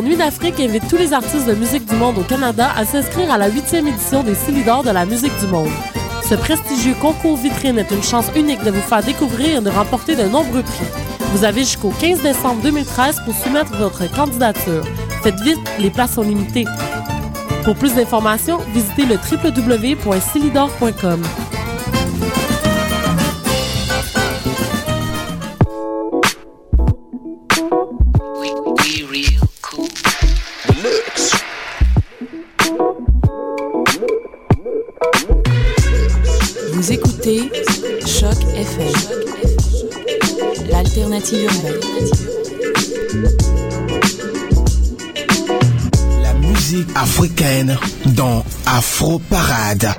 Nuit d'Afrique invite tous les artistes de musique du monde au Canada à s'inscrire à la huitième édition des Silidor de la musique du monde. Ce prestigieux concours vitrine est une chance unique de vous faire découvrir et de remporter de nombreux prix. Vous avez jusqu'au 15 décembre 2013 pour soumettre votre candidature. Faites vite, les places sont limitées. Pour plus d'informations, visitez le www.silidor.com. La musique africaine dans Afro Parade.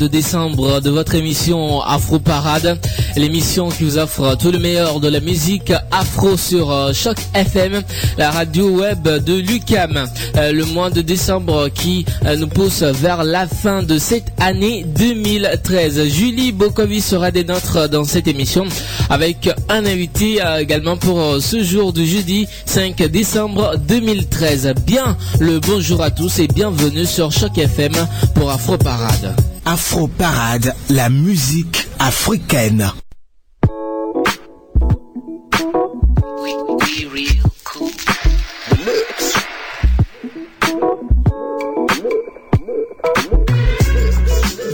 De décembre de votre émission Afro Parade, l'émission qui vous offre tout le meilleur de la musique afro sur euh, Choc FM, la radio web de Lucam. Euh, le mois de décembre qui euh, nous pousse vers la fin de cette année 2013. Julie Bokovi sera des nôtres dans cette émission avec un invité également pour ce jour du jeudi 5 décembre 2013. Bien le bonjour à tous et bienvenue sur Choc FM pour Afro Parade. Afro Parade, la musique africaine.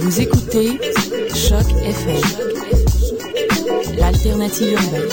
Vous écoutez Choc FM, l'alternative urbaine.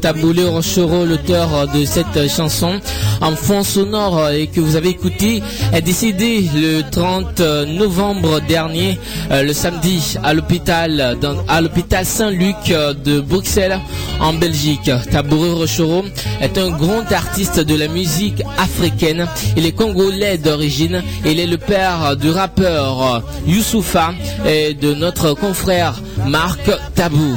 Taboulé Rochereau, l'auteur de cette chanson en fond sonore et que vous avez écouté, est décédé le 30 novembre dernier, euh, le samedi, à l'hôpital Saint-Luc euh, de Bruxelles, en Belgique. Taboulé Rochereau est un grand artiste de la musique africaine. Il est congolais d'origine. Il est le père du rappeur euh, Youssoufa et de notre confrère Marc Tabou.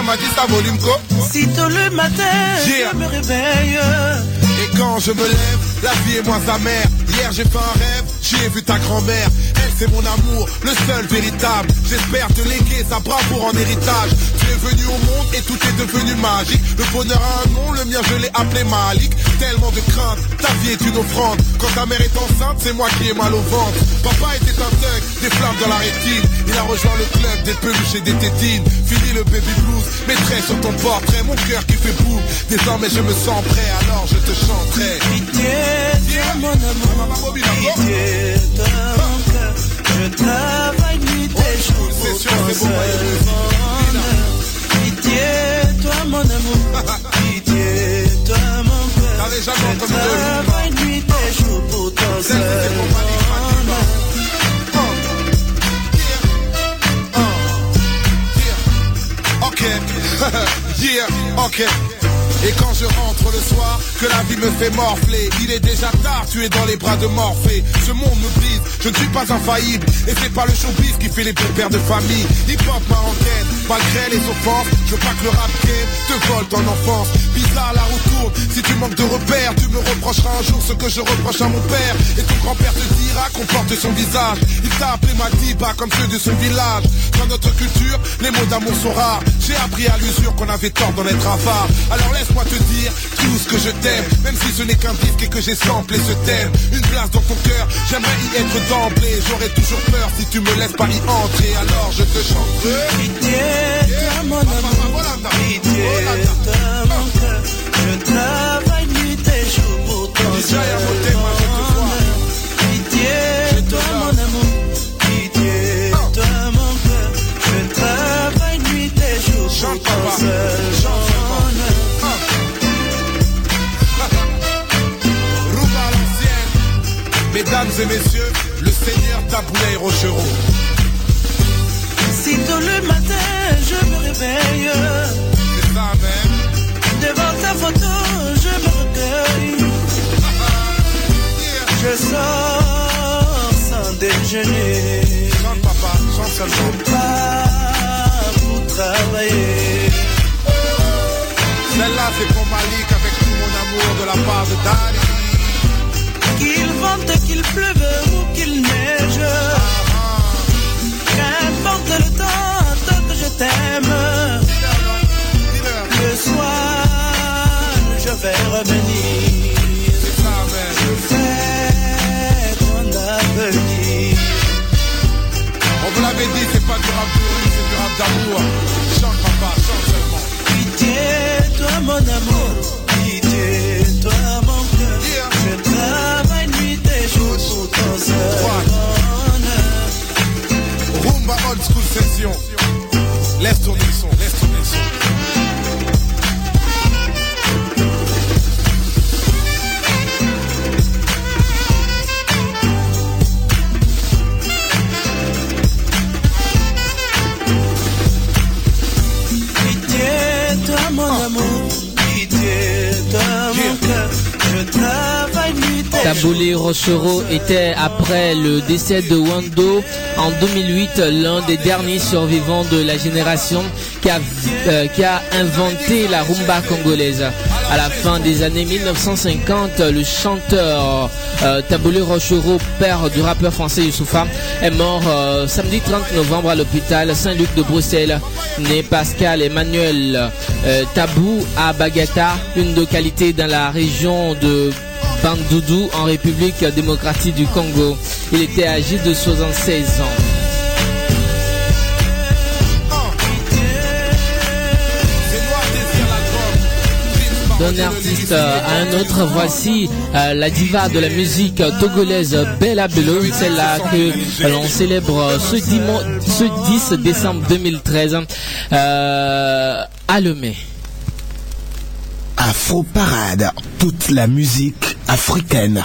Julien m'a dit ça volume quoi Si tôt le matin, Yeah. je me réveille. Et quand je me lève, la vie est moins amère. Hier j'ai fait un rêve, j'ai vu ta grand-mère. Elle c'est mon amour, le seul véritable. J'espère te léguer sa bravoure en héritage. Tu es venu au monde et tout est devenu magique. Le bonheur a un nom, le mien je l'ai appelé Malik. Tellement de crainte, ta vie est une offrande. Quand ta mère est enceinte, c'est moi qui ai mal au ventre. Papa était un thug, des flammes dans la rétine. Il a rejoint le club des peluches et des tétines. Fini le baby blues, mettrai sur ton portrait mon cœur qui fait boum. Désormais je me sens prêt, alors je te chanterai. Pitié, mon amour, pitié, mon cœur. Je travaille nuit et jour pour c'est sûr, ton c'est bon, seul Maïlis. bonheur. Pitié, toi mon amour, pitié. T'avais jamais entendu de Malik, bonheur. Ok, yeah, ok. Et quand je rentre le soir, que la vie me fait morfler, il est déjà tard, tu es dans les bras de Morphée. Ce monde me brise, je ne suis pas infaillible, et c'est pas le showbiz qui fait les bons pères de famille. Hip-hop marocaine, malgré les offenses, je veux pas que le rap game te vole ton enfance. Bizarre la roue tourne, si tu manques de repères, tu me reprocheras un jour ce que je reproche à mon père. Et ton grand-père te dira qu'on porte son visage. Il t'a appelé Madiba comme ceux de son village. Dans notre culture, les mots d'amour sont rares. J'ai appris à l'usure qu'on avait tort d'en être avare. Alors laisse-moi te dire tout ce que je t'aime, même si ce n'est qu'un disque et que j'ai samplé ce thème. Une place dans ton cœur, j'aimerais y être d'emblée. J'aurais toujours peur si tu me laisses pas y entrer. Alors je te chanterai. Pitié, toi mon amour, pitié, mon cœur. Je travaille nuit et jour pour Mesdames et messieurs, le Seigneur Taboulay Rochereau. Si tôt le matin je me réveille, C'est ça même. devant ta photo je me recueille. Yeah. Je sors sans déjeuner. Chante papa, chante seulement. pas pour travailler. Celle-là c'est pour Malik avec tout mon amour de la part de Dani. Qu'il vente, qu'il pleuve ou qu'il neige. Qu'importe le temps, tant que je t'aime. Le soir, je vais revenir. même. Fais ton avenir. On vous l'avait dit, c'est pas du rap de rue, c'est du rap d'amour. Chante papa, chante seulement. Pitié, toi mon amour. Pitié, toi mon cœur. Yeah. Je travaille Rumba old school session. Laisse tourner le laisse tourner le. Taboulé Rochereau était, après le décès de Wando en 2008, l'un des derniers survivants de la génération qui a, euh, qui a inventé la rumba congolaise. À la fin des années 1950, le chanteur euh, Rochereau, père du rappeur français Youssoufa, est mort euh, samedi 30 novembre à l'hôpital Saint-Luc de Bruxelles. Né Pascal Emmanuel euh, Tabou à Bagata, une localité dans la région de Bandoudou en République démocratique du Congo. Il était âgé de 76 ans. d'un artiste à un autre. Voici euh, la diva de la musique togolaise Bella Bello, celle-là que l'on célèbre ce, ce 10 décembre 2013 euh, à Lemay. Afro Parade, toute la musique africaine.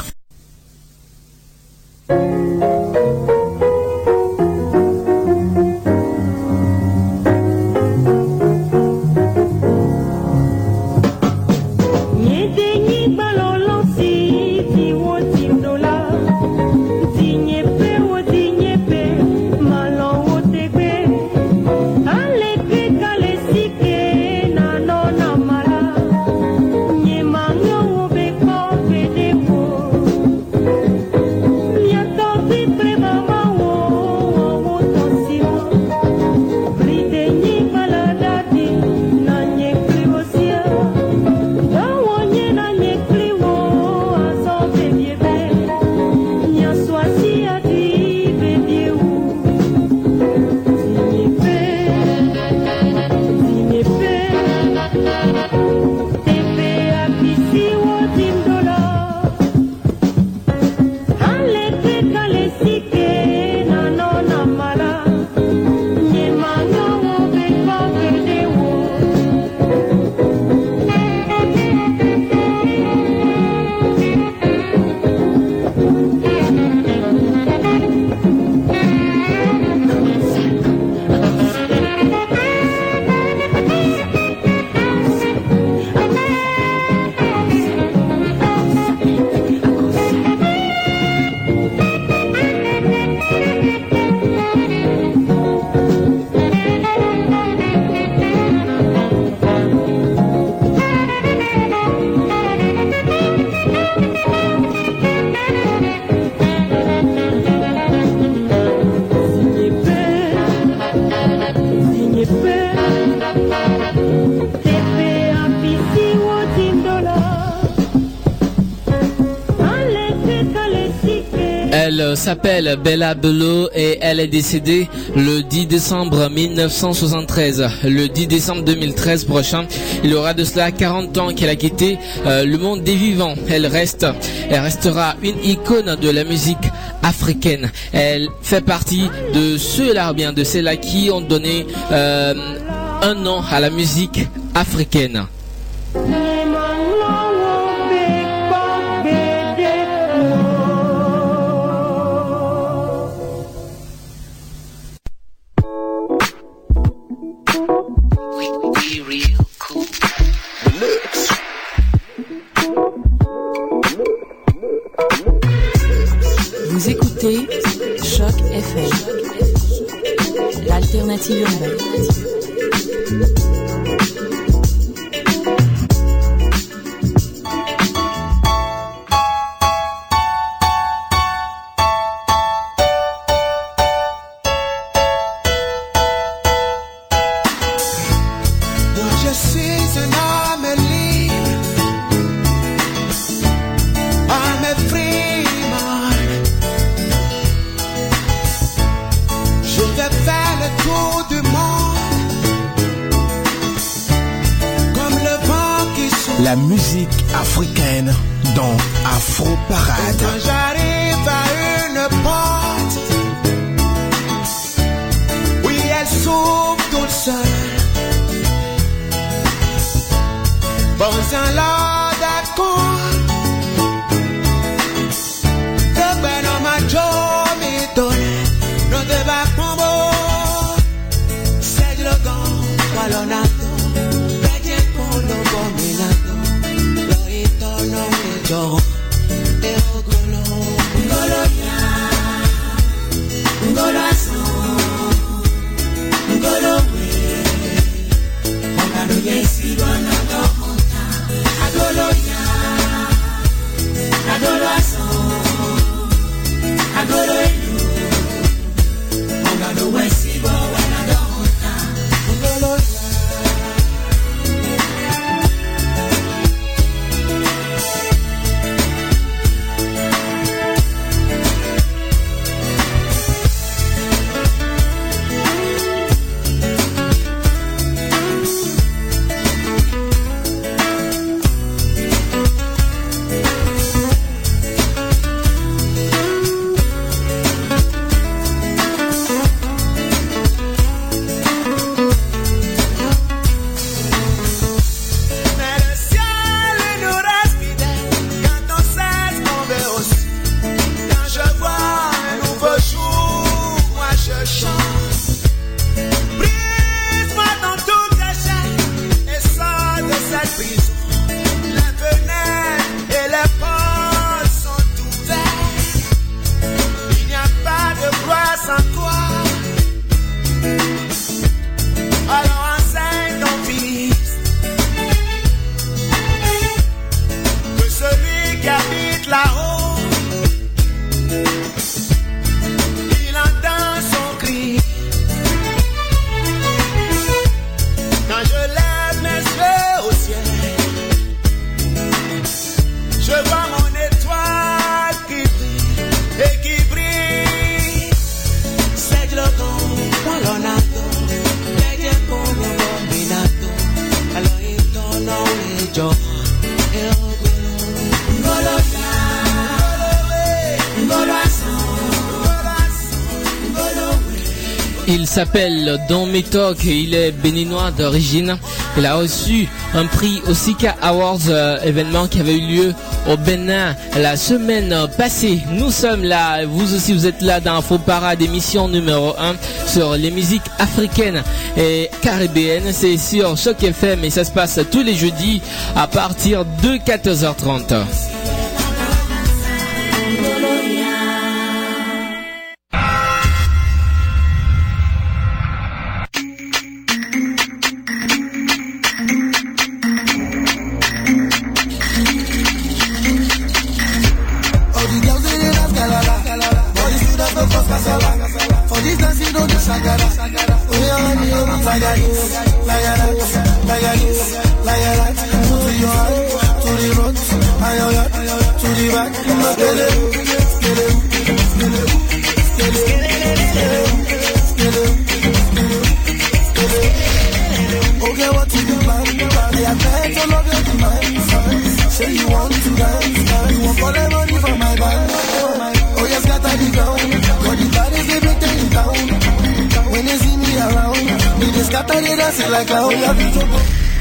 S'appelle Bella Bello et elle est décédée le 10 décembre 1973. Le 10 décembre 2013 prochain, il aura de cela 40 ans qu'elle a quitté euh, le monde des vivants. Elle reste, elle restera une icône de la musique africaine. Elle fait partie de ceux-là, bien de ceux-là qui ont donné euh, un nom à la musique africaine. La musique africaine dans Afro Parade. Quand j'arrive à une porte, oui, elle s'ouvre toute seule. Pensant là Thank you. S'appelle Don Mitok, il est béninois d'origine. Il a reçu un prix au Sika Awards, euh, événement qui avait eu lieu au Bénin la semaine passée. Nous sommes là, vous aussi vous êtes là dans Faux Parade, émission numéro 1 sur les musiques africaines et caribéennes. C'est sur Choc FM et ça se passe tous les jeudis à partir de 14h30. Do, man? I bet all of your demands. Say you want to dance, you want for the money from my band. Oh, yes, got the ground. But the break things down. When they see me around, they just scatter the dance like oh, a whole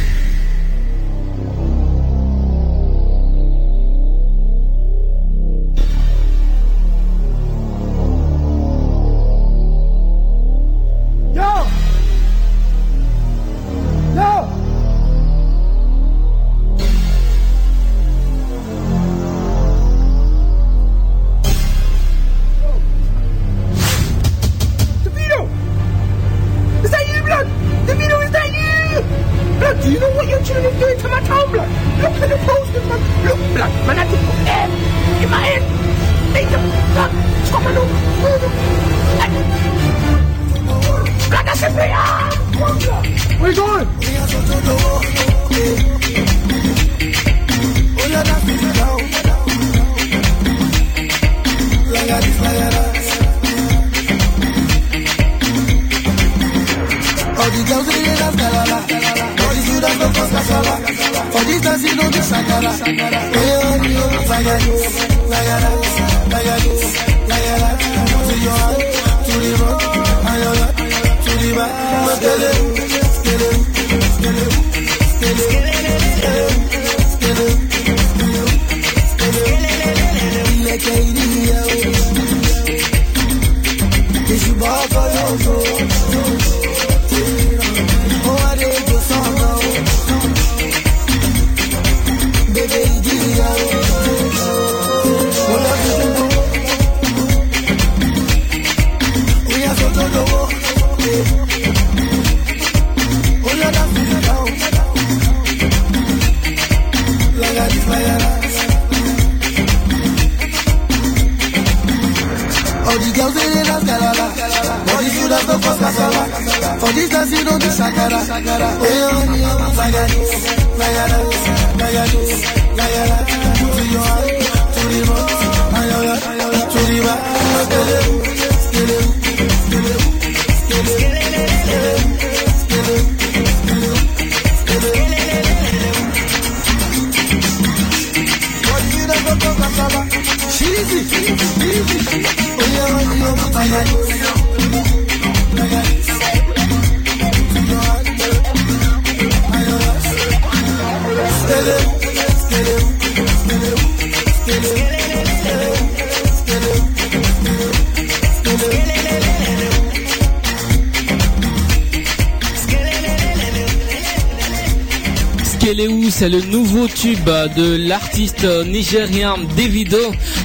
tube de l'artiste nigérien Davido,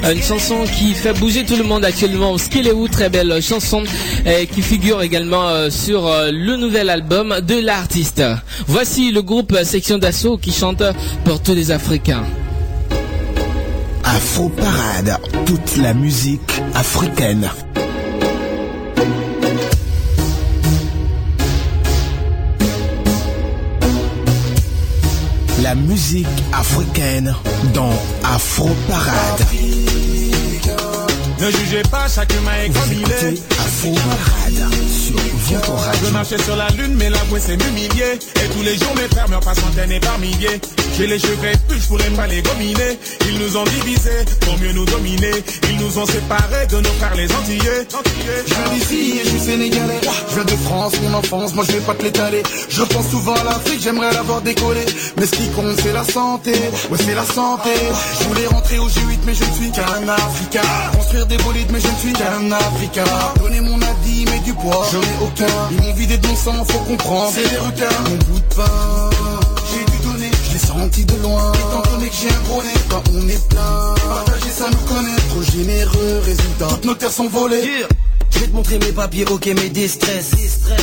une chanson qui fait bouger tout le monde actuellement. Skeleou, très belle chanson et qui figure également euh, sur euh, le nouvel album de l'artiste. Voici le groupe Section d'Assaut qui chante pour tous les Africains. Afro Parade, toute la musique africaine. La musique africaine dans Afro Parade. Ne jugez pas chacun humain est comme Vous il est. écoutez Afro Parade sur Votre radio. Je marchais sur la lune, mais la voix c'est m'humilier. Et tous les jours, mes frères meurent par centaines et par milliers. J'ai les cheveux plus, je pourrais pas les gominer. Ils nous ont divisés pour mieux nous dominer. Ils nous ont séparés de nos frères les Antillais. Je viens d'ici et je suis sénégalais. Je viens de France, mon enfance, moi je vais pas te l'étaler. Je pense souvent à l'Afrique, j'aimerais l'avoir décollé. Mais ce qui compte, c'est la santé. Ouais, c'est la santé. Je voulais rentrer au G8, mais je ne suis qu'un Africain. Construire des bolides, mais je ne suis qu'un Africain. Donner mon avis, mais du poids, j'en ai aucun. Ils m'ont vidé de mon sang, faut comprendre. C'est des requins. Mon bout de pain, senti de loin. Étant donné que j'ai un gros nez, quand on est plein. Partager, ça nous connaît. Trop généreux, résultat. Toutes nos terres sont volées. Je vais te montrer mes papiers, ok, mes distress.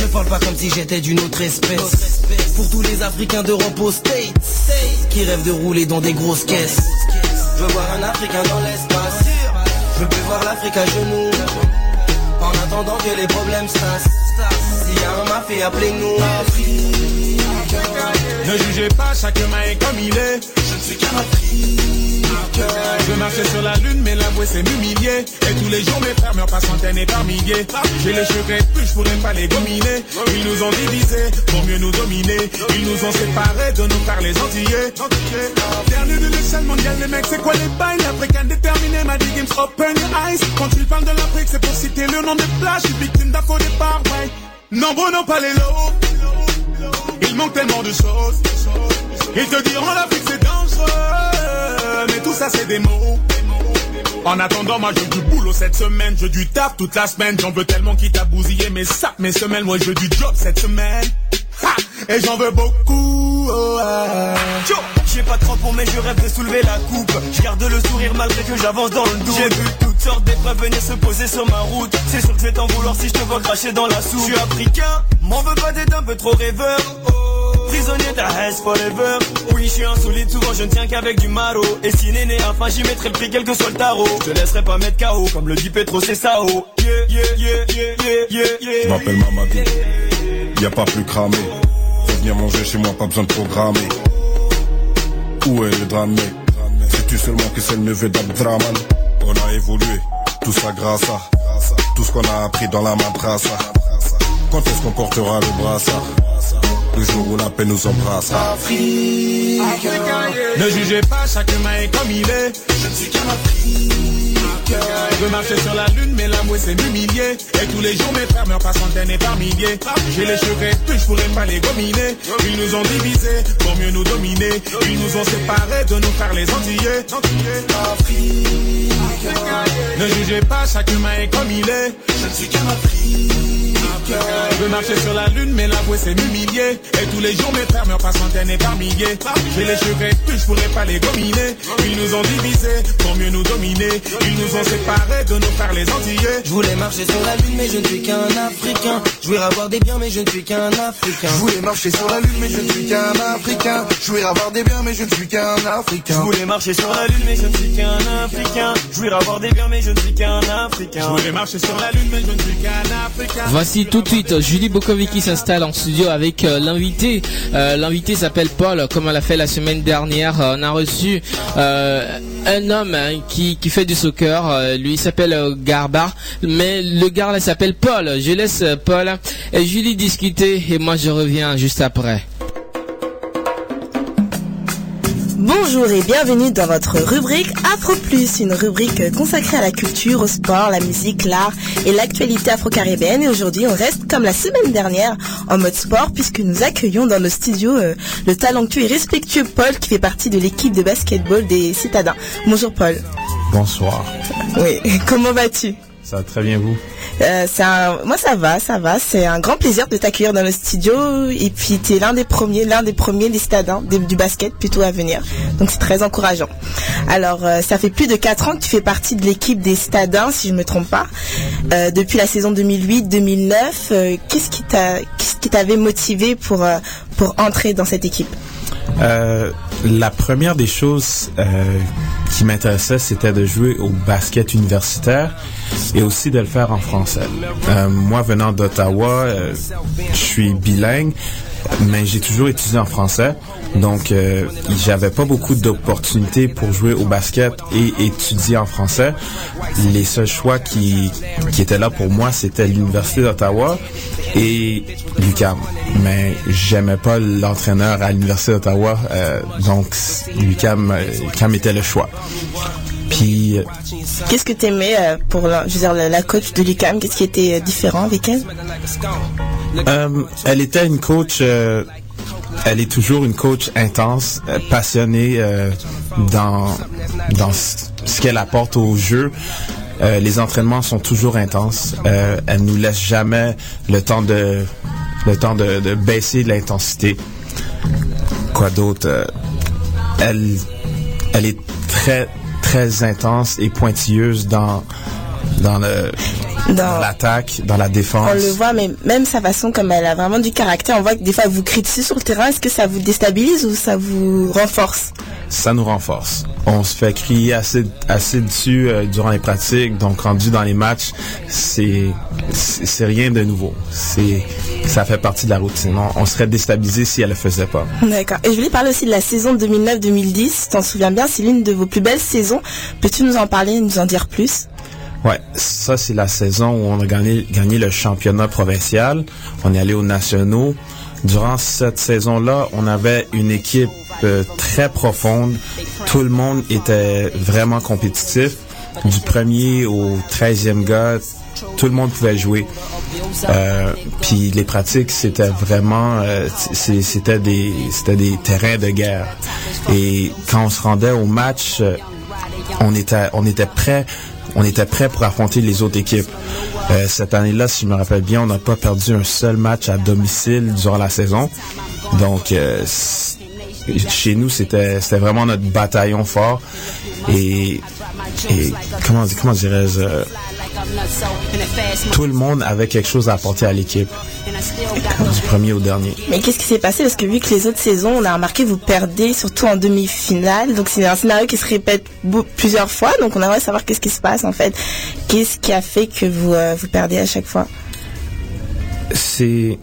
Ne parle pas comme si j'étais d'une autre espèce. Pour tous les Africains d'Europe aux States, qui rêvent de rouler dans des grosses caisses. Je veux voir un Africain dans l'espace. Je peux voir l'Afrique à genoux. En attendant que les problèmes se tassent. S'il y a un mafia, appelez-nous. Ne jugez pas, chaque main est comme il est. Je ne suis qu'un. Je marchais sur la lune, mais l'avouer c'est m'humilier. Et tous les jours, mes frères meurent par centaines et par milliers. J'ai les cheveux plus, je pourrais pas les gominer. Ils nous ont divisés pour mieux nous dominer. Ils nous ont séparés de nos frères les Antillais. Dernier de l'échelle mondiale, les mecs, c'est quoi les bails? L'Africain déterminé m'a dit Games open eyes. Quand tu parles de l'Afrique, c'est pour citer le nom des plages. Je suis victime d'affaux départ, ouais. Nombreux n'ont pas les lots. Il manque tellement de choses. Ils te diront l'Afrique c'est dangereux. Mais tout ça c'est des mots. En attendant, moi veux du boulot cette semaine, veux du taf toute la semaine. J'en veux tellement qui t'a bousillé mes sacs, mes semelles. Moi veux du job cette semaine. Ha! Et j'en veux beaucoup. oh, ah. J'ai pas de crampons mais je rêve de soulever la coupe. Je garde le sourire malgré que j'avance dans le doute. J'ai vu toutes sortes d'épreuves venir se poser sur ma route. C'est sûr que je vais t'en vouloir si je te vois cracher dans la soupe. Je suis africain, m'en veux pas d'être un peu trop rêveur. Prisonnier ta haise forever. Oui je suis insolite, souvent je ne tiens qu'avec du maro Et si néné enfin j'y mettrai le prix quel que soit le tarot. Je te laisserai pas mettre KO comme le dit Petro c'est Sao. Yeah yeah yeah yeah yeah yeah yeah. Je m'appelle Mamadou, y a pas plus cramé. Revenir manger chez moi, pas besoin de programmer. Où est le drame? Sais-tu seulement que c'est le neveu d'Abdraman On a évolué, tout ça grâce à tout ce qu'on a appris dans la madrasa. Quand est-ce qu'on portera le brassard? Le jour où la paix nous embrassera. Ne jugez pas, chaque main est comme il est. Je ne suis qu'un Africain. Je veux marcher sur la lune, mais l'amour c'est m'humilier. Et tous les jours, mes frères meurent par centaines et par milliers. J'ai les cheveux plus, je pourrais pas les gominer. Ils nous ont divisés pour mieux nous dominer. Ils nous ont séparés de nos frères les Antillais. Ne jugez pas, chaque humain est comme il est. Je ne suis qu'un Africain. Je veux marcher sur la lune, mais l'avouer c'est m'humilier. Et tous les jours, mes frères meurent par centaines et par milliers. J'ai les cheveux plus, je pourrais pas les gominer. Ils nous ont divisés pour mieux nous dominer. Ils nous ont séparés de nos frères les Antillais. Je voulais marcher sur la lune mais je ne suis qu'un Africain Je voulais avoir des biens mais je ne suis qu'un Africain Je voulais marcher sur la lune, mais je ne suis qu'un Africain. Je voulais avoir des biens, mais je ne suis qu'un Je Africain. voulais marcher sur la lune mais je ne suis qu'un Africain Je voulais avoir des biens mais je ne suis qu'un Je Africain voulais marcher sur la lune, mais je ne suis qu'un Africain. Voici tout de suite Julie Bokovic qui s'installe en studio avec euh, l'invité. Euh, l'invité s'appelle Paul, comme elle a fait la semaine dernière. Euh, on a reçu euh, un homme hein, qui, fait du soccer. Lui s'appelle Garba, mais le gars s'appelle Paul. Je laisse Paul et Julie discuter et moi je reviens juste après. Bonjour et bienvenue dans votre rubrique Afro Plus, une rubrique consacrée à la culture, au sport, la musique, l'art et l'actualité afro-caribéenne. Et aujourd'hui, on reste comme la semaine dernière en mode sport puisque nous accueillons dans nos studios euh, le talentueux et respectueux Paul qui fait partie de l'équipe de basketball des Citadins. Bonjour Paul. Bonsoir. Oui, comment vas-tu? Ça va très bien vous? Euh, un- moi ça va, ça va. C'est un grand plaisir de t'accueillir dans le studio. Et puis tu es l'un des premiers, l'un des premiers des citadins des- du basket plutôt à venir. Donc c'est très encourageant. Alors euh, ça fait plus de 4 ans que tu fais partie de l'équipe des citadins, si je me trompe pas. Euh, depuis la saison 2008-2009, euh, qu'est-ce qui t'a, qu'est-ce qui t'avait motivé pour pour entrer dans cette équipe? Euh, la première des choses euh, qui m'intéressait, c'était de jouer au basket universitaire et aussi de le faire en français. Euh, moi, venant d'Ottawa, euh, je suis bilingue, mais j'ai toujours étudié en français. Donc, euh, j'avais pas beaucoup d'opportunités pour jouer au basket et étudier en français. Les seuls choix qui, étaient là pour moi, c'était l'Université d'Ottawa et l'UQAM. Mais j'aimais pas l'entraîneur à l'Université d'Ottawa, euh, donc l'UQAM était le choix. Puis, Qu'est-ce que t'aimais euh, pour la, je veux dire, la, coach de l'UQAM? Qu'est-ce qui était euh, différent avec elle? Euh, elle était une coach. euh, elle est toujours une coach intense, passionnée euh, dans dans ce ce qu'elle apporte au jeu. Euh, les entraînements sont toujours intenses. Euh, elle nous laisse jamais le temps de le temps de, de baisser l'intensité. Quoi d'autre euh, Elle elle est très très intense et pointilleuse dans dans le dans l'attaque, dans la défense. On le voit, mais même sa façon, comme elle a vraiment du caractère, on voit que des fois elle vous dessus sur le terrain. Est-ce que ça vous déstabilise ou ça vous renforce? Ça nous renforce. On se fait crier assez, assez dessus euh, durant les pratiques, donc rendu dans les matchs, c'est c'est rien de nouveau. C'est ça fait partie de la routine. On, on serait déstabilisé si elle le faisait pas. D'accord. Et je voulais parler aussi de la saison 2009-2010. T'en souviens bien, c'est l'une de vos plus belles saisons. Peux-tu nous en parler, nous en dire plus? Ouais, ça c'est la saison où on a gagné, gagné le championnat provincial. On est allé aux nationaux. Durant cette saison-là, on avait une équipe euh, très profonde. Tout le monde était vraiment compétitif. Du premier au treizième gars, tout le monde pouvait jouer. Euh, Puis les pratiques, c'était vraiment, euh, c'était des, c'était des terrains de guerre. Et quand on se rendait au match, on était, on était prêt, on était prêt pour affronter les autres équipes. Cette année-là, si je me rappelle bien, on n'a pas perdu un seul match à domicile durant la saison. Donc, chez nous, c'était, c'était vraiment notre bataillon fort. Et, et comment, comment dirais-je, euh, tout le monde avait quelque chose à apporter à l'équipe, du premier au dernier. Mais qu'est-ce qui s'est passé? Parce que vu que les autres saisons, on a remarqué vous perdez surtout en demi-finale. Donc c'est un scénario qui se répète plusieurs fois. Donc on aimerait savoir qu'est-ce qui se passe en fait. Qu'est-ce qui a fait que vous euh, vous perdez à chaque fois? C'est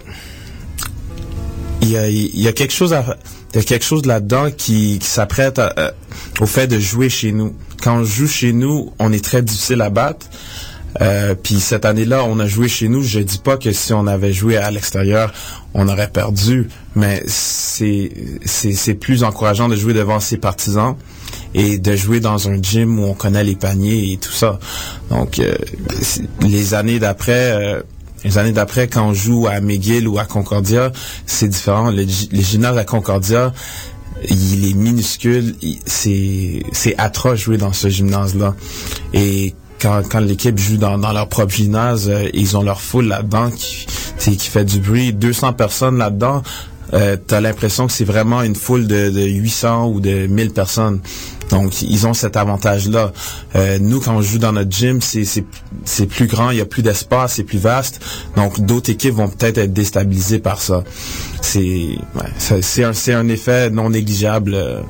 il y a, il y a quelque chose à il y a quelque chose là-dedans qui, qui s'apprête à- euh, au fait de jouer chez nous. Quand on joue chez nous, on est très difficile à battre. Euh, puis cette année-là, on a joué chez nous. Je dis pas que si on avait joué à l'extérieur, on aurait perdu, mais c'est c'est plus encourageant de jouer devant ses partisans et de jouer dans un gym où on connaît les paniers et tout ça. Donc euh, les années d'après. euh, les années d'après, quand on joue à McGill ou à Concordia, c'est différent. Le, gy- le gymnase à Concordia, il est minuscule. C'est atroce jouer dans ce gymnase-là. Et quand, quand l'équipe joue dans, dans leur propre gymnase, euh, ils ont leur foule là-dedans qui, qui fait du bruit. 200 personnes là-dedans, euh, t'as l'impression que c'est vraiment une foule de, de 800 ou de 1000 personnes. Donc, ils ont cet avantage-là. Euh, nous, quand on joue dans notre gym, c'est plus grand, il y a plus d'espace, c'est plus vaste. Donc, d'autres équipes vont peut-être être déstabilisées par ça. C'est un, effet non négligeable euh,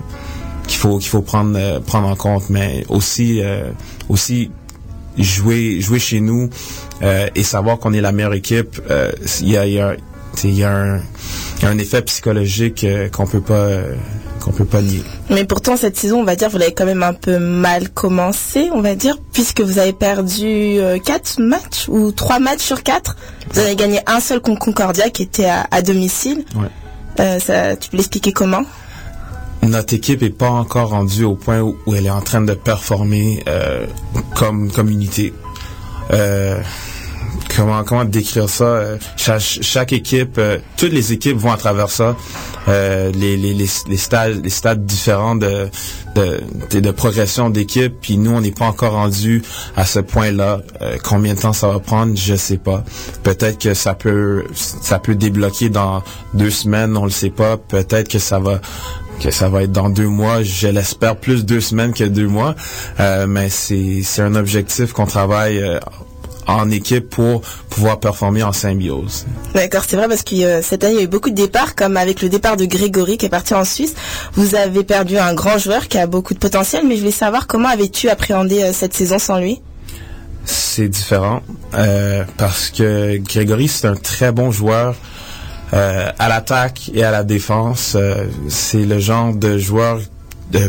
qu'il faut euh, prendre en compte, mais aussi jouer chez nous et savoir qu'on est la meilleure équipe. Il y a, y a, un, un effet psychologique qu'on peut pas qu'on peut pas nier. Mais pourtant cette saison, on va dire, vous l'avez quand même un peu mal commencé, on va dire, puisque vous avez perdu euh, quatre matchs ou trois matchs sur quatre. Vous avez gagné un seul contre Concordia qui était à, à domicile. Ouais. Euh, ça, tu peux l'expliquer comment? Notre équipe est pas encore rendue au point où, où elle est en train de performer euh, comme comme unité. Euh, comment comment décrire ça? Euh, chaque, équipe, euh, toutes les équipes vont à travers ça. Euh, les, stades les stades différents de de, progression d'équipe. Puis nous, on n'est pas encore rendu à ce point-là. Euh, combien de temps ça va prendre, je sais pas. Peut-être que ça peut ça peut débloquer dans deux semaines, on le sait pas. Peut-être que ça va que ça va être dans deux mois. Je l'espère plus deux semaines que deux mois. Mais c'est un objectif qu'on travaille en équipe pour pouvoir performer en symbiose. D'accord, c'est vrai parce que euh, cette année il y a eu beaucoup de départs, comme avec le départ de Grégory qui est parti en Suisse. Vous avez perdu un grand joueur qui a beaucoup de potentiel, mais je voulais savoir comment avais-tu appréhendé euh, cette saison sans lui? C'est différent euh, parce que Grégory c'est un très bon joueur. euh, à l'attaque et à la défense, Euh, c'est le genre de joueur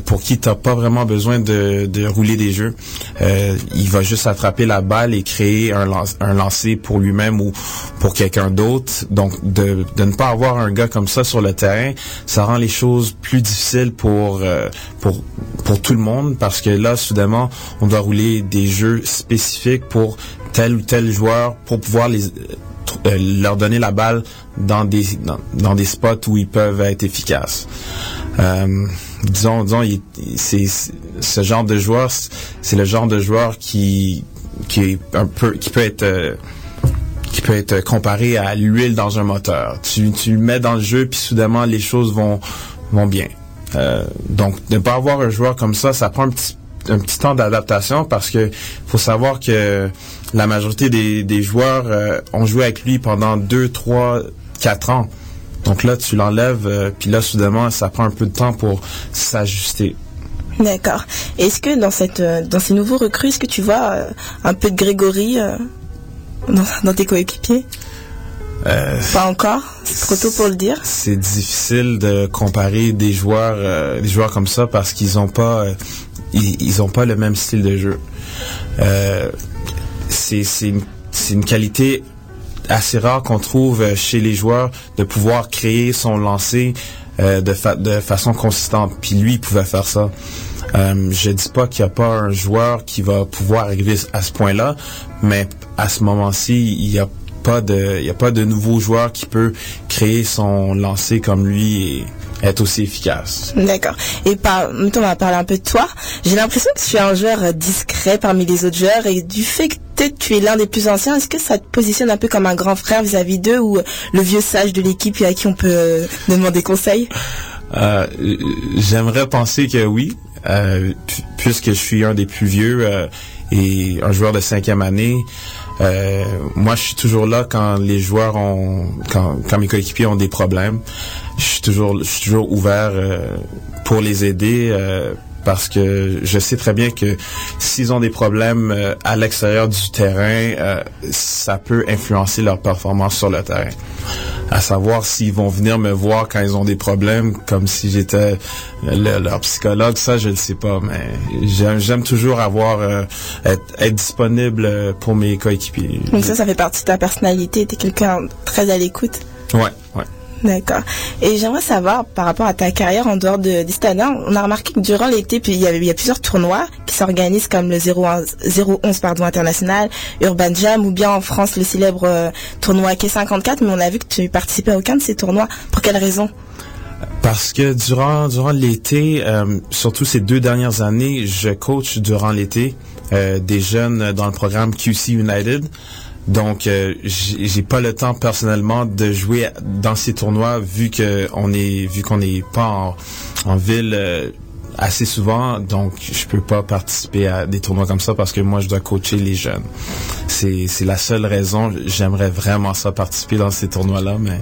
pour qui t'as pas vraiment besoin de, de rouler des jeux. Euh, il va juste attraper la balle et créer un, lance- un lancer pour lui-même ou pour quelqu'un d'autre. Donc, de, de ne pas avoir un gars comme ça sur le terrain, ça rend les choses plus difficiles pour euh, pour pour tout le monde parce que là, soudainement, on doit rouler des jeux spécifiques pour tel ou tel joueur pour pouvoir les euh, leur donner la balle dans des dans, dans des spots où ils peuvent être efficaces. Euh, disons, disons, c'est ce genre de joueur, c'est- c'est le genre de joueur qui qui est un peu qui peut être euh, qui peut être comparé à l'huile dans un moteur. Tu, tu le mets dans le jeu, puis soudainement, les choses vont, vont bien. Euh, donc, ne pas avoir un joueur comme ça, ça prend un petit, un petit temps d'adaptation parce que faut savoir que la majorité des, des joueurs euh, ont joué avec lui pendant 2, 3, 4 ans. Donc là, tu l'enlèves, euh, puis là, soudainement, ça prend un peu de temps pour s'ajuster. D'accord. Est-ce que dans cette euh, dans ces nouveaux recrues, est-ce que tu vois euh, un peu de Grégory dans, dans tes coéquipiers? Pas encore? C'est trop tôt pour le dire. c'est difficile de comparer des joueurs des joueurs comme ça parce qu'ils ont pas ils, ils ont pas le même style de jeu. C'est c'est une, c'est une qualité assez rare qu'on trouve euh, chez les joueurs de pouvoir créer son lancer euh, de, fa- de façon consistante. Puis lui, il pouvait faire ça. Euh, je dis pas qu'il n'y a pas un joueur qui va pouvoir arriver à ce point-là, mais à ce moment-ci, il y a pas de, il y a pas de nouveau joueur qui peut créer son lancer comme lui et être aussi efficace. D'accord. Et par, maintenant, on va parler un peu de toi. J'ai l'impression que tu es un joueur euh, discret parmi les autres joueurs et du fait que peut-être tu es l'un des plus anciens, est-ce que ça te positionne un peu comme un grand frère vis-à-vis d'eux ou euh, le vieux sage de l'équipe à qui on peut euh, demander conseil? Euh, J'aimerais penser que oui, euh, pu- puisque je suis un des plus vieux et un joueur de cinquième année. Euh, moi, je suis toujours là quand les joueurs ont, quand, mes coéquipiers ont des problèmes. Je suis toujours, je suis toujours ouvert euh, pour les aider. euh, parce que je sais très bien que s'ils ont des problèmes euh, à l'extérieur du terrain, euh, ça peut influencer leur performance sur le terrain. À savoir s'ils vont venir me voir quand ils ont des problèmes, comme si j'étais le- leur psychologue, ça je ne sais pas, mais j'aime toujours avoir euh, être, être disponible euh, pour mes coéquipiers. Donc ça, ça fait partie de ta personnalité. Tu es quelqu'un très à l'écoute. Ouais, ouais. D'accord. Et j'aimerais savoir, par rapport à ta carrière en dehors de, stades, hein, on a remarqué que durant l'été, il y, a, plusieurs tournois qui s'organisent comme le 011, 011 pardon, international, Urban Jam, ou bien en France le célèbre euh, tournoi K54, mais on a vu que tu participais à aucun de ces tournois. Pour quelle raison? Parce que durant durant l'été, euh, surtout ces deux dernières années, je coach durant l'été euh, des jeunes dans le programme QC United. Donc, euh, j'ai pas le temps personnellement de jouer dans ces tournois vu que on est vu qu'on n'est pas en, ville euh, assez souvent. Donc, je peux pas participer à des tournois comme ça parce que moi, je dois coacher les jeunes. C'est c'est la seule raison. J'aimerais vraiment ça participer dans ces tournois-là, mais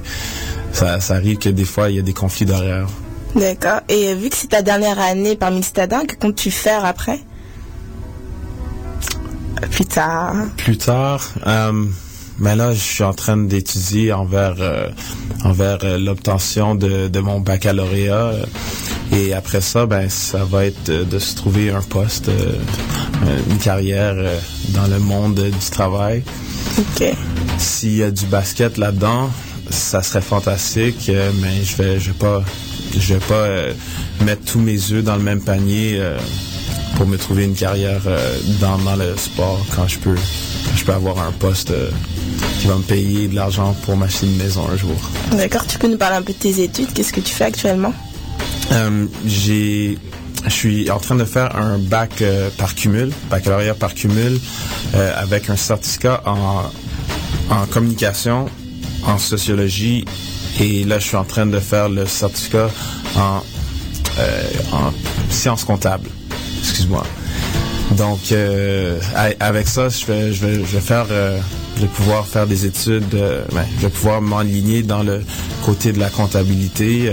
ça, arrive que des fois il y a des conflits d'horaire. D'accord. Et vu que c'est ta dernière année parmi les stadins, que comptes-tu faire après? Plus tard. Plus tard, euh, mais là, je suis en train d'étudier envers euh, envers euh, l'obtention de, de mon baccalauréat. et après ça, ben, ça va être de, se trouver un poste, une carrière dans le monde du travail. Ok. S'il y a du basket là-dedans, ça serait fantastique, mais je vais, je vais pas, je vais pas mettre tous mes œufs dans le même panier pour me trouver une carrière euh, dans, dans le sport quand je peux, quand je peux avoir un poste euh, qui va me payer de l'argent pour m'acheter une maison un jour. D'accord. Tu peux nous parler un peu de tes études Qu'est-ce que tu fais actuellement? Euh, j'ai je suis en train de faire un bac euh, par cumul, baccalauréat par cumul, euh, avec un certificat en, en communication, en sociologie, et là je suis en train de faire le certificat en, euh, en sciences comptables. Excuse-moi. Donc, euh, avec ça, je vais, je vais, je vais faire, euh, je vais pouvoir faire des études. euh, ben, je vais pouvoir m'enligner dans le côté de la comptabilité.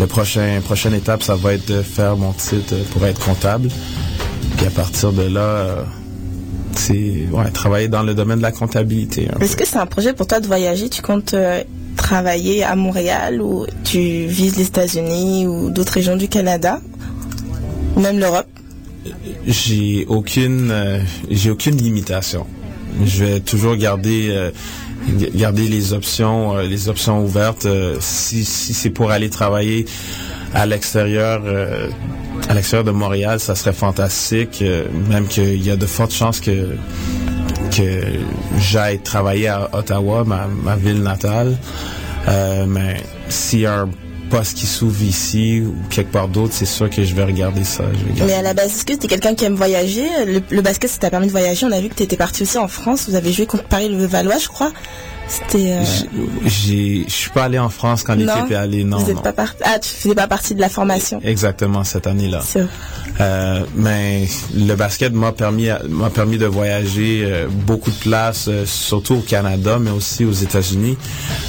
Le prochain, prochaine étape, ça va être de faire mon titre pour être comptable. Puis à partir de là, c'est ouais, travailler dans le domaine de la comptabilité. Est-ce que c'est un projet pour toi de voyager? Tu comptes travailler à Montréal ou tu vises les États-Unis ou d'autres régions du Canada? Même l'Europe? J'ai aucune, euh, j'ai aucune limitation. Je vais toujours garder, euh, garder les options, euh, les options ouvertes. Si si c'est pour aller travailler à l'extérieur, à l'extérieur de Montréal, ça serait fantastique. même qu'il y a de fortes chances que que j'aille travailler à Ottawa, ma, ma ville natale. Mais s'il un poste qui s'ouvre ici ou quelque part d'autre, c'est sûr que je vais regarder ça. Je vais Mais à la base, est-ce que tu es quelqu'un qui aime voyager? Le, le basket, ça t'a permis de voyager? On a vu que tu étais parti aussi en France. Vous avez joué contre Paris-le-Valois, je crois. C'était... euh, J'ai, je suis pas allé en France quand l'équipe est allée, non. vous êtes non. pas parti. Ah, tu faisais pas partie de la formation? Exactement cette année-là. Euh, mais le basket m'a permis m'a permis de voyager euh, beaucoup de places, euh, surtout au Canada, mais aussi aux États-Unis.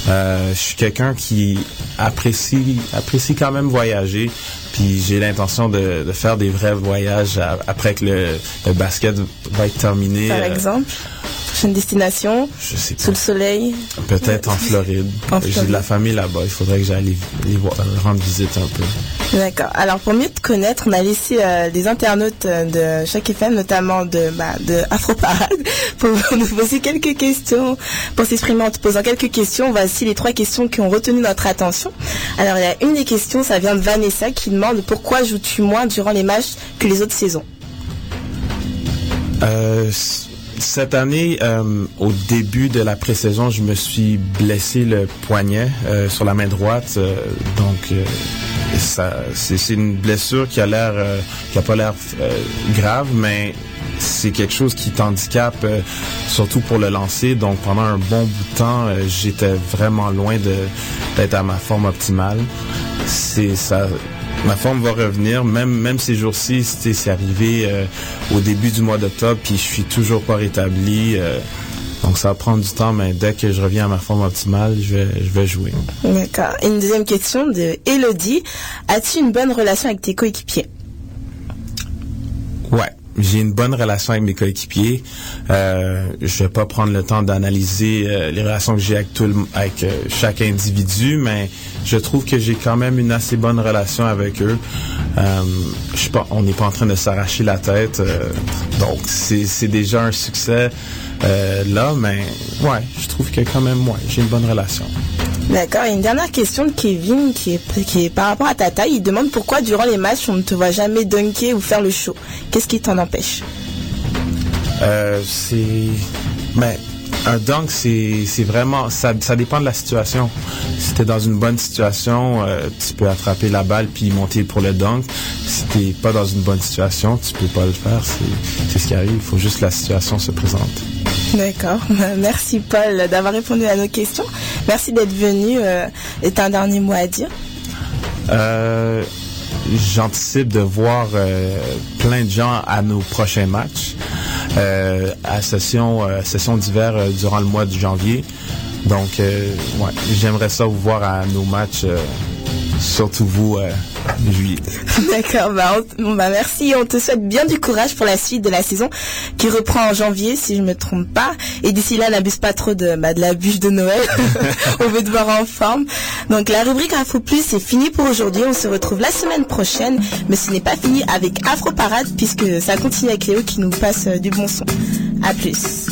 Je suis quelqu'un qui apprécie apprécie quand même voyager. Puis j'ai l'intention de, de faire des vrais voyages à- après que le, le basket va être terminé. Par exemple, prochaine destination, je sais pas. sous le soleil. Peut-être en Floride. J'ai de la famille là-bas. Il faudrait que j'aille les, les voir- rendre visite un peu. D'accord. Alors pour mieux te connaître, on a laissé euh, des internautes euh, de chaque FM, notamment de, bah, de Afro Parade, pour nous poser quelques questions, pour s'exprimer en te posant quelques questions. Voici les trois questions qui ont retenu notre attention. Alors il y a une des questions, ça vient de Vanessa qui demande pourquoi joues-tu moins durant les matchs que les autres saisons? Euh, cette année, euh, au début de la pré-saison, je me suis blessé le poignet euh, sur la main droite. euh, donc, c'est, une blessure qui a l'air, qui a pas l'air grave, mais c'est quelque chose qui t'handicape, surtout pour le lancer. Donc, pendant un bon bout de temps, j'étais vraiment loin d'être à ma forme optimale. C'est ça. Ma forme va revenir, même même ces jours-ci, c'est c'est arrivé euh, au début du mois d'octobre, puis je suis toujours pas rétabli. euh, donc ça va prendre du temps, mais dès que je reviens à ma forme optimale, je vais je vais jouer. D'accord. Une deuxième question de Elodie. As-tu une bonne relation avec tes coéquipiers? Ouais, j'ai une bonne relation avec mes coéquipiers. Euh, je vais pas prendre le temps d'analyser euh, les relations que j'ai avec tout le, avec euh, chaque individu, mais je trouve que j'ai quand même une assez bonne relation avec eux. Euh, je suis pas, on n'est pas en train de s'arracher la tête, donc c'est déjà un succès là, mais ouais, je trouve que quand même, ouais, j'ai une bonne relation. D'accord. Et une dernière question de Kevin qui est, qui est par rapport à ta taille. Il demande pourquoi durant les matchs on ne te voit jamais dunker ou faire le show. Qu'est-ce qui t'en empêche? Euh, c'est. Mais un dunk, c'est vraiment. Ça, dépend de la situation. Si t'es dans une bonne situation, euh, tu peux attraper la balle puis monter pour le dunk. Si t'es pas dans une bonne situation, tu peux pas le faire. C'est ce qui arrive. Il faut juste que la situation se présente. D'accord. Merci Paul d'avoir répondu à nos questions. Merci d'être venu. Euh, et t'as un dernier mot à dire Euh, J'anticipe de voir euh, plein de gens à nos prochains matchs, euh, à session, euh, session d'hiver euh, durant le mois de janvier. Donc, euh, ouais, j'aimerais ça vous voir à nos matchs, euh, surtout vous, euh, juillet. D'accord. Bah, on- bah, merci. On te souhaite bien du courage pour la suite de la saison qui reprend en janvier, si je me trompe pas. Et d'ici là, n'abuse pas trop de, bah, de la bûche de Noël. on veut te voir en forme. Donc, la rubrique Afro Plus, c'est fini pour aujourd'hui. On se retrouve la semaine prochaine. Mais ce n'est pas fini avec Afro Parade puisque ça continue avec Léo qui nous passe euh, du bon son. À plus.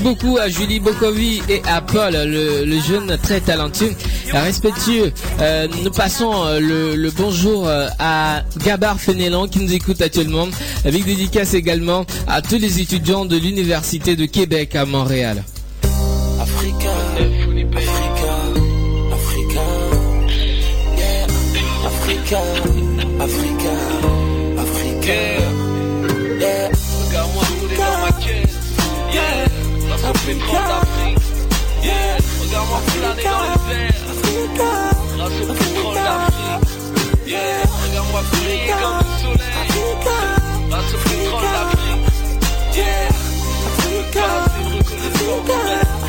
Beaucoup à Julie Bokovi et à Paul, le, jeune très talentueux, respectueux. Euh, nous passons euh, le, bonjour euh, à Gabar Fénélan qui nous écoute actuellement, avec dédicace également à tous les étudiants de l'Université de Québec à Montréal. Africa, Africa, Africa, Yeah. Regarde-moi planer dans les airs, grâce au pétrole d'Afrique, yeah. Regarde-moi briller comme le soleil, grâce au pétrole d'Afrique, yeah. Assez de reconnaissance,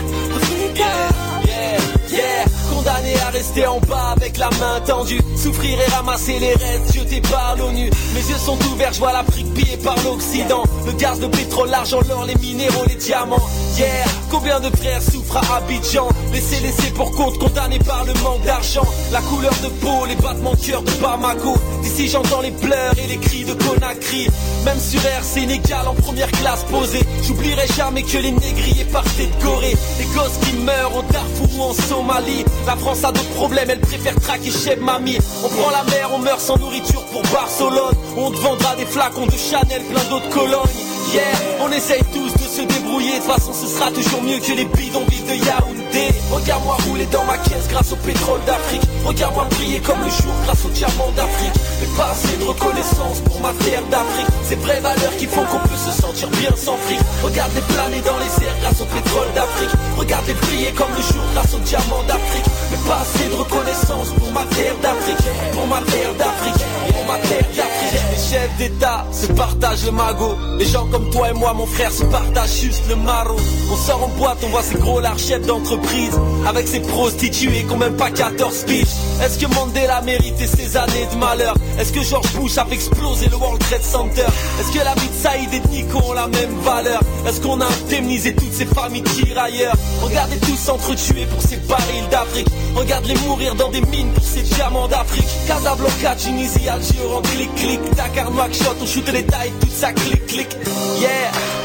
Yeah, yeah, yeah. Condamné à rester en bas avec la main tendue. Souffrir et ramasser les restes jetés par l'ONU. Mes yeux sont ouverts, je vois l'Afrique pillée par l'Occident. Le gaz, le pétrole, l'argent, l'or, les minéraux, les diamants. Yeah, combien de frères souffrent à Abidjan? Laissés, laissés pour compte, condamnés par le manque d'argent. La couleur de peau, les battements de cœur de Bamako. D'ici j'entends les pleurs et les cris de Conakry. Même sur Air Sénégal en première classe posée. J'oublierai jamais que les négriers partaient de Corée. Les gosses qui meurent au Darfour ou en Somalie. La France a d'autres problèmes, elle préfère traquer chez Mamie. On prend la mer, on meurt sans nourriture pour Barcelone. On te vendra des flacons de Chanel, plein d'autres colognes. Yeah, on essaye tous de se débrouiller. De façon, ce sera toujours mieux que les bidonvilles de Yaoundé. Regarde-moi rouler dans ma caisse grâce au pétrole d'Afrique. Regarde-moi briller comme le jour grâce au diamant d'Afrique. Mais pas assez de reconnaissance pour ma terre d'Afrique. Ces vraies valeurs qui font qu'on peut se sentir bien sans fric. Regarde les planer dans les airs grâce au pétrole d'Afrique. Regarde les briller comme le jour grâce au diamant d'Afrique. Mais pas assez de reconnaissance pour ma terre d'Afrique. Pour ma terre d'Afrique. Pour ma terre d'Afrique. Les chefs d'État se partagent le magot. Les gens comme toi et moi, mon frère, se partagent juste le marron. On sort en boîte, on voit ces gros lards chefs d'entreprise. Avec ses prostituées qui ont même pas 14 piges. Est-ce que Mandela méritait ses années de malheur? Est-ce que George Bush a fait exploser le World Trade Center? Est-ce que la vie de Saïd et de Nico ont la même valeur? Est-ce qu'on a indemnisé toutes ces familles tirailleurs Regardez tous s'entretuer pour ces barils d'Afrique Regarde-les mourir dans des mines pour ces diamants d'Afrique Casablanca, Tunisie, Alger, en clic-clic Dakar, Nouakchott, on shoot les tailles, tout ça clic-clic Yeah,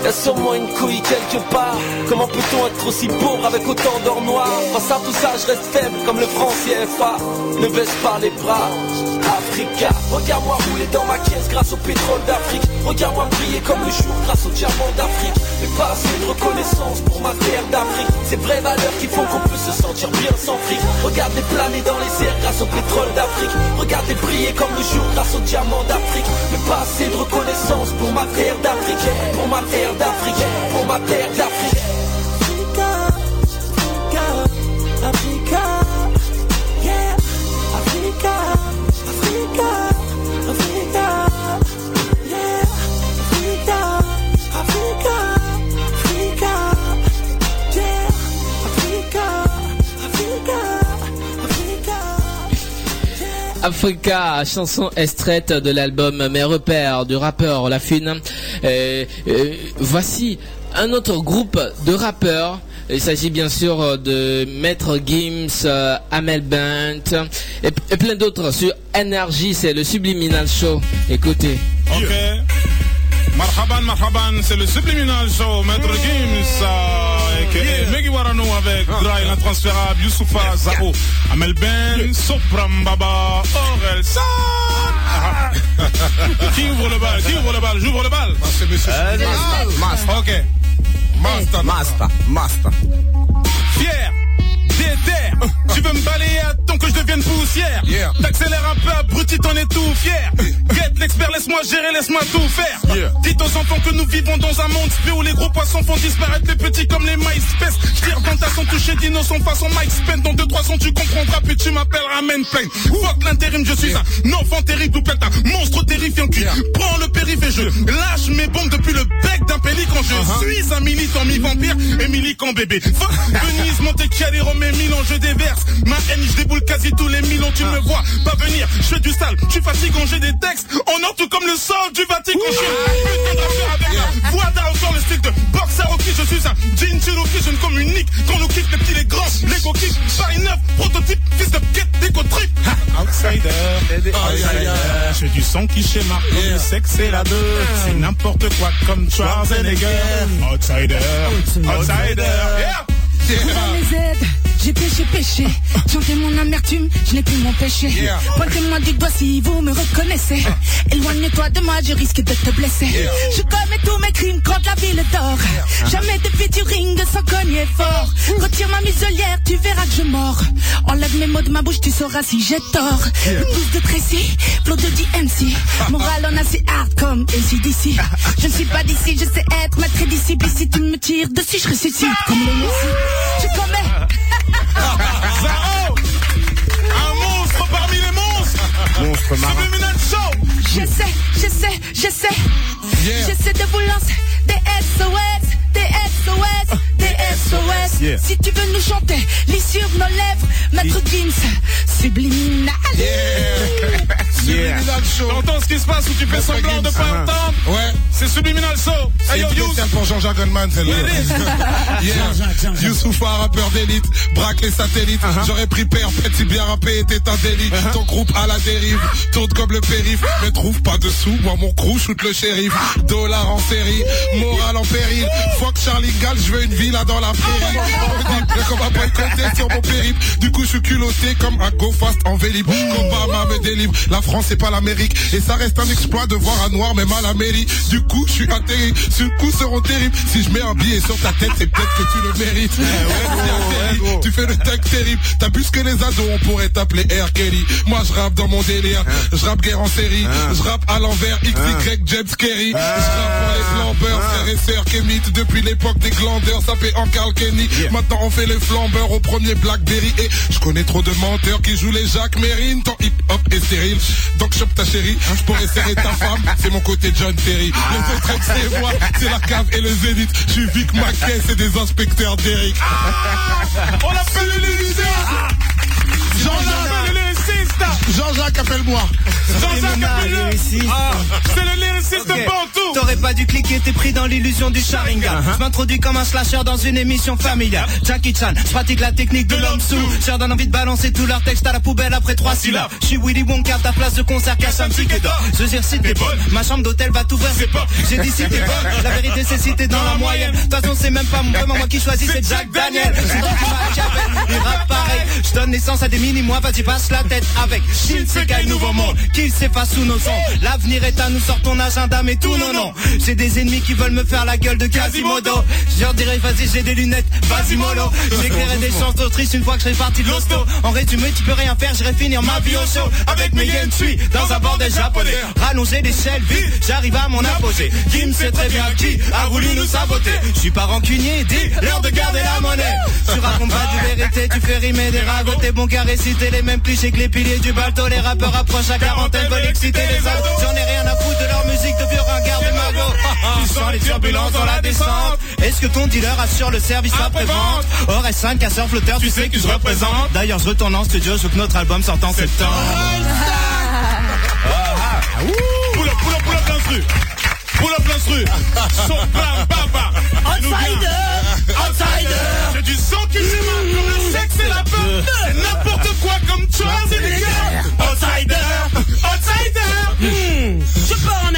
y'a sûrement une couille quelque part. Comment peut-on être aussi pauvre avec autant d'or noir? Face à tout ça, je reste faible comme le franc CFA Ne baisse pas les bras. Africa, regarde-moi rouler dans ma caisse grâce au pétrole d'Afrique. Regarde-moi briller comme le jour grâce au diamant d'Afrique. Mais pas assez de reconnaissance pour ma terre d'Afrique. Ces vraies valeurs qui font qu'on peut se sentir bien sans fric. Regarde les planer dans les airs grâce au pétrole d'Afrique. Regarde les briller comme le jour grâce au diamant d'Afrique Mais pas assez de reconnaissance pour ma terre d'Afrique. Pour ma terre d'Afrique. Pour ma terre d'Afrique Africa, chanson extraite de l'album Mes repères du rappeur La Fune. Euh, euh, voici un autre groupe de rappeurs. Il s'agit bien sûr de Maître Gims, euh, Amel Bent et, et plein d'autres sur Energy, c'est le Subliminal Show. Écoutez. Ok. Marhaban, marhaban, c'est le Subliminal Show, Maître Gims, aka Meggy Warano avec Dry, l'intransférable, Youssoufa, Zao, Amel Ben, Sopram Baba, San. Ah. Qui ouvre le bal? Qui ouvre le bal? J'ouvre le bal. C'est monsieur Master. Ok. Master. Master, master. Fier. Déter. Tu veux me balayer Attends que je devienne poussière. Yeah. T'accélères un peu, abruti, t'en es tout fier. Get l'expert, laisse-moi gérer, laisse-moi tout faire. Yeah. Dites aux enfants que nous vivons dans un monde spé où les gros poissons font disparaître les petits comme les MySpace. Tire dans ta son touché d'innocent façon Mike Spence. Dans deux, trois sons, tu comprendras, puis tu m'appelleras main plein. Fuck l'intérim, je suis un enfant terrible ou peut-être un monstre terrifiant qui prend le périph' et je lâche mes bombes depuis le bec d'un pélican. Je suis un militant mi-vampire et militant bébé. Fuck Venise, Monte Calero, mes Milan, je déverse. Ma haine, je déboule quasi tous les mille ans, tu me vois pas venir. Je fais du sale, tu fatigant, j'ai des textes en or tout comme le sol du Vatican. Je suis un putain de rappeur avec la voix d'arrogant, le style de boxer au je suis un jean Cherokee, je ne communique quand nous kiffe les petits, les grands, les coquilles. Paris 9, prototype, fils de quête, déco trip. Outsider, outsider. J'ai du son qui schéma, le sexe et la deux. C'est n'importe quoi comme Schwarzenegger. Outsider, outsider, yeah. Les aides, j'ai péché, péché. Chantez mon amertume, je n'ai plus mon péché. Yeah. Pointez-moi du doigt si vous me reconnaissez. Éloigne-toi de moi, je risque de te blesser. Yeah. Je commets tous mes crimes quand la ville dort. Jamais de featuring sans cogner fort. Retire ma muselière, tu verras que je mords. Enlève mes mots de ma bouche, tu sauras si j'ai tort. Une pousse de Tracy, flot de DMC. Moral en assez hard comme ACDC. Je ne suis pas d'ici, je sais être maître et disciple. Et si tu me tires dessus, je ressuscite comme le Je commets. Zao, un monstre parmi les monstres. Monstre marin. Show. J'essaie, j'essaie, j'essaie. Yeah. J'essaie de vous lancer des SOS, des SOS, SOS. Yeah. Si tu veux nous chanter, lis sur nos lèvres, Maître Gims, subliminal. Subliminal Show. T'entends ce qui se passe ou tu fais semblant de pas Ah. entendre? Ouais. C'est Subliminal Show. C'est Hey yo, Yous. spéciale pour Jean-Jacques Goldman, celle-là. Yeah. Youssoufa, rappeur d'élite, braque les satellites. J'aurais pris père, si bien rappé était un délit. Ton groupe à la dérive, tourne comme le périph', mais trouve pas de sous. Moi, mon crew shoot le shérif. Dollar en série, morale en péril. Fuck Charlie Gall, je veux une villa dans la prairie. Audible, comme un point compté sur mon périple. Du coup, je suis culotté comme un go fast en vélib. Obama me délivre. La France, c'est pas l'Amérique. Et ça reste un exploit de voir un noir, même à la mairie. Du coup, je suis atterri. Ce coup seront terribles. Si je mets un billet sur ta tête, c'est peut-être que tu le mérites. C'est atterri. Tu fais le tag terrible. T'as plus que les ados, on pourrait t'appeler R. Kelly. Moi, je rappe dans mon délire. Je rappe guerre en série. Je rappe à l'envers. XY, James Kerry. Je rappe pour les flambeurs, frères et sœurs qu'émitent depuis l'époque des glandeurs. Ça fait en Carl Kenny. Maintenant, on fait les flambeurs au premier Blackberry. Et je connais trop de menteurs qui jouent les Jacques Mérine. Ton hip-hop est stérile. Donc, chope ta chérie. Je pourrais serrer ta femme. C'est mon côté John Terry. Les autres, c'est moi. C'est la cave et le zénith. Je suis Vic Mackay. C'est des inspecteurs d'Eric. On l'appelle le lyriciste. Jean-Jacques le. Jean-Jacques, appelle-moi. Jean-Jacques appelle le Ah. C'est le lyriciste Ok. Bantou. T'aurais pas dû cliquer, t'es pris dans l'illusion du Sharingan. Je m'introduis comme un slasher dans une émission familiale. Jackie Chan, je pratique la technique de l'homme sous. Leur donne envie de balancer tout leur texte à la poubelle après trois syllabes. Je suis Willy Wonka, ta place de concert cache un petit. Je dire si t'es bonne, ma chambre d'hôtel va t'ouvrir ses portes. J'ai dit si t'es bonne, la vérité c'est si t'es dans la moyenne. De toute façon c'est même pas vraiment moi qui choisis, c'est Jack Daniel. C'est toi qui il rappe pareil. Je donne naissance à des mini-mois, vas-y passe la tête avec. Sekai Nouveau Monde, qu'il s'efface sous nos ondes. L'avenir est à nous, sort ton agenda, mais tout non non. J'ai des ennemis qui veulent me faire la gueule de Quasimodo. Je leur vas-y j'ai des lunettes, vas-y mollo. Des chansons tristes une fois que je serai parti de l'hosto. En résumé tu peux rien faire, j'irai finir ma vie au show. Avec mes yens suis dans un bordel japonais. Rallonger l'échelle vite, j'arrive à mon apogée. Kim sait très bien qui a voulu nous saboter. Je suis pas rancunier, dis l'heure de garder la monnaie. Tu racontes pas de vérité, tu fais rimer des ragots. T'es bon qu'à réciter les mêmes clichés que les piliers du balto. Les rappeurs approchent à quarantaine, veulent exciter les ados. J'en ai rien à foutre de leur musique de vieux ringards Tu sens les turbulences dans la descente. Est-ce que ton dealer assure le service après-vente? Aurait 5 casseurs flotteurs, tu sais que je représente? D'ailleurs, je retourne en studio, je veux que notre album sorte en septembre. Pull up, pull up, pull up l'instru. Pull up l'instru. Sopran Baba. Outsider, outsider. J'ai du sang qui s'émane comme le sexe et la peur. C'est n'importe quoi comme Schwarzenegger. Outsider, outsider. Hmm.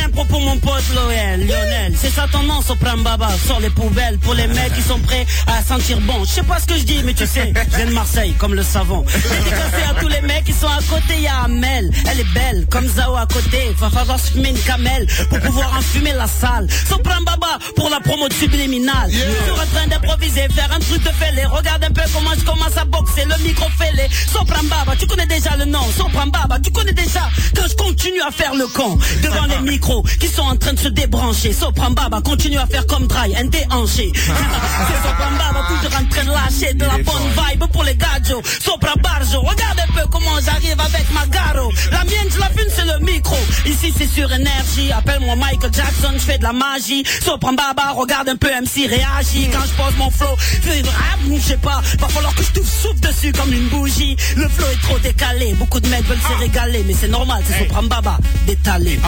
En impro pour mon pote Loël, Lionel. C'est ça ton nom, Sopran Baba. Sors les poubelles pour les mecs qui sont prêts à sentir bon. Je sais pas ce que je dis, mais tu sais, je viens de Marseille comme le savon. Dédicacé à tous les mecs qui sont à côté, y a Amel. Elle est belle, comme Zao à côté. Va falloir se fumer une camelle pour pouvoir enfumer la salle. Sopran Baba pour la promo de subliminal. Je suis en train d'improviser, faire un truc de fêlé. Regarde un peu comment je commence à boxer, le micro fêlé. Sopran Baba, tu connais déjà le nom. Sopran Baba, tu connais déjà que je continue à faire le con devant les micros qui sont en train de se débrancher. Sopran Baba continue à faire comme dry, un déhanché. C'est Sopran Baba toujours en train de lâcher de la bonne vibe pour les gadgets. Sopra Barjo, regarde un peu comment j'arrive avec ma garo. La mienne, je la fume, c'est le micro. Ici, c'est sur énergie. Appelle-moi Michael Jackson, je fais de la magie. Sopran Baba, regarde un peu MC réagit. Quand je pose mon flow, je sais pas. Va falloir que je te souffle dessus comme une bougie. Le flow est trop décalé. Beaucoup de mecs veulent se régaler, mais c'est normal, c'est Sopran Baba détalé.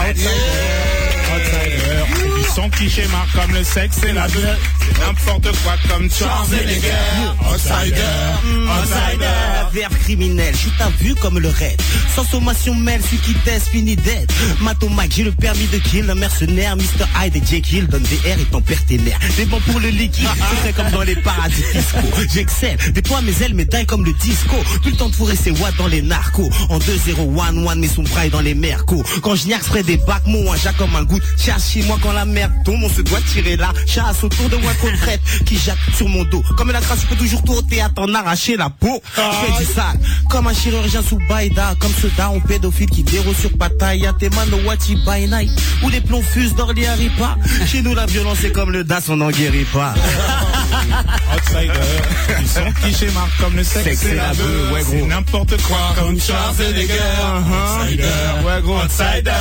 Outsider. Du son qui schéma comme le sexe et la vie. C'est n'importe quoi comme Schwarzenegger. Outsider, outsider. Verbe criminel, je t'as vu comme le raid. Sans sommation mêle, celui qui teste finit dead. Mato Mike, j'ai le permis de kill, un mercenaire. Mr. Hyde et Jekyll donne des R et ton partenaire. Des bons pour le liquide, ce serait comme dans les paradis fiscaux. J'excelle, déploie mes ailes, médailles comme le disco. Plus le temps de fourrer ses watts dans les narcos. En 2-0-1-1, mais son braille dans les mercos. Quand je niaque, ferai des bacs, mon un comme un goût. Chasse chez moi quand la merde tombe, on se doit tirer la chasse autour de moi qu'on traite. Qui jacque sur mon dos. Comme la trace, je peux toujours tout au théâtre en arracher la peau. Je fais du sale, comme un chirurgien sous Baïda. Comme ce daron pédophile qui déroule sur Pattaya. Tes mains no watchy by night. Où les plombs fusent dans les pas. Chez nous, la violence est comme le DAS, on n'en guérit pas. Outsider. Du son qui schéma comme le sexe et la ouais, gros. C'est n'importe quoi comme Schwarzenegger. Outsider, ouais, gros. Outsider.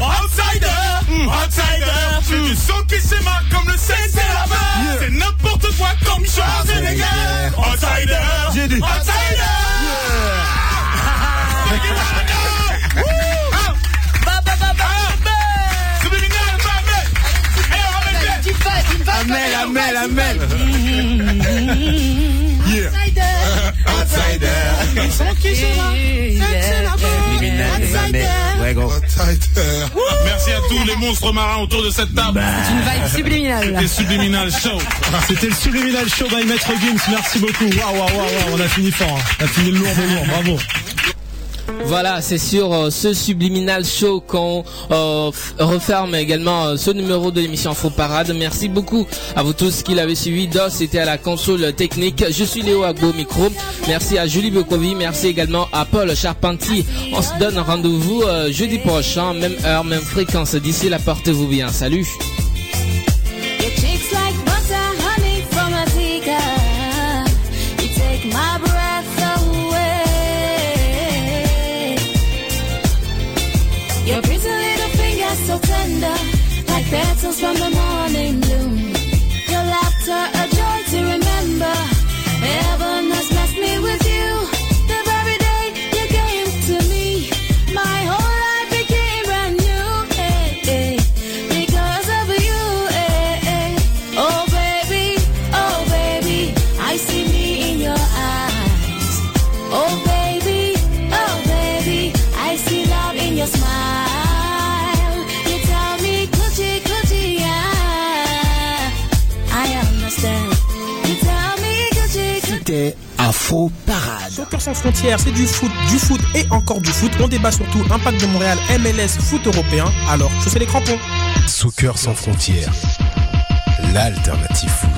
Outsider. Outsider. J'ai du son qui schéma comme le sexe et la beuh. C'est n'importe quoi comme Schwarzenegger. Outsider. J'ai dit. Outsider. Amel, Amel, Amel. Yeah. Outsider. Ouais, gros. Merci à tous les monstres marins autour de cette table. C'est une vibe subliminale. C'était Subliminal Show. C'était le Subliminal Show by Maître Gims. Merci beaucoup. Waouh, waouh, waouh. On a fini fort. hein. On a fini lourd lourd. Bravo. Voilà, c'est sur euh, ce subliminal show qu'on euh, referme également euh, ce numéro de l'émission Afro Parade. Merci beaucoup à vous tous qui l'avez suivi. DOS était à la console technique. Je suis Léo Agbo micro. Merci à Julie Bokovi. Merci également à Paul Charpentier. On se donne rendez-vous jeudi prochain, même heure, même fréquence. D'ici là, portez-vous bien. Salut. Soccer sans frontières, c'est du foot, du foot et encore du foot. On débat surtout Impact de Montréal, MLS, foot européen. Alors, chaussez les crampons. Soccer sans frontières, l'alternative.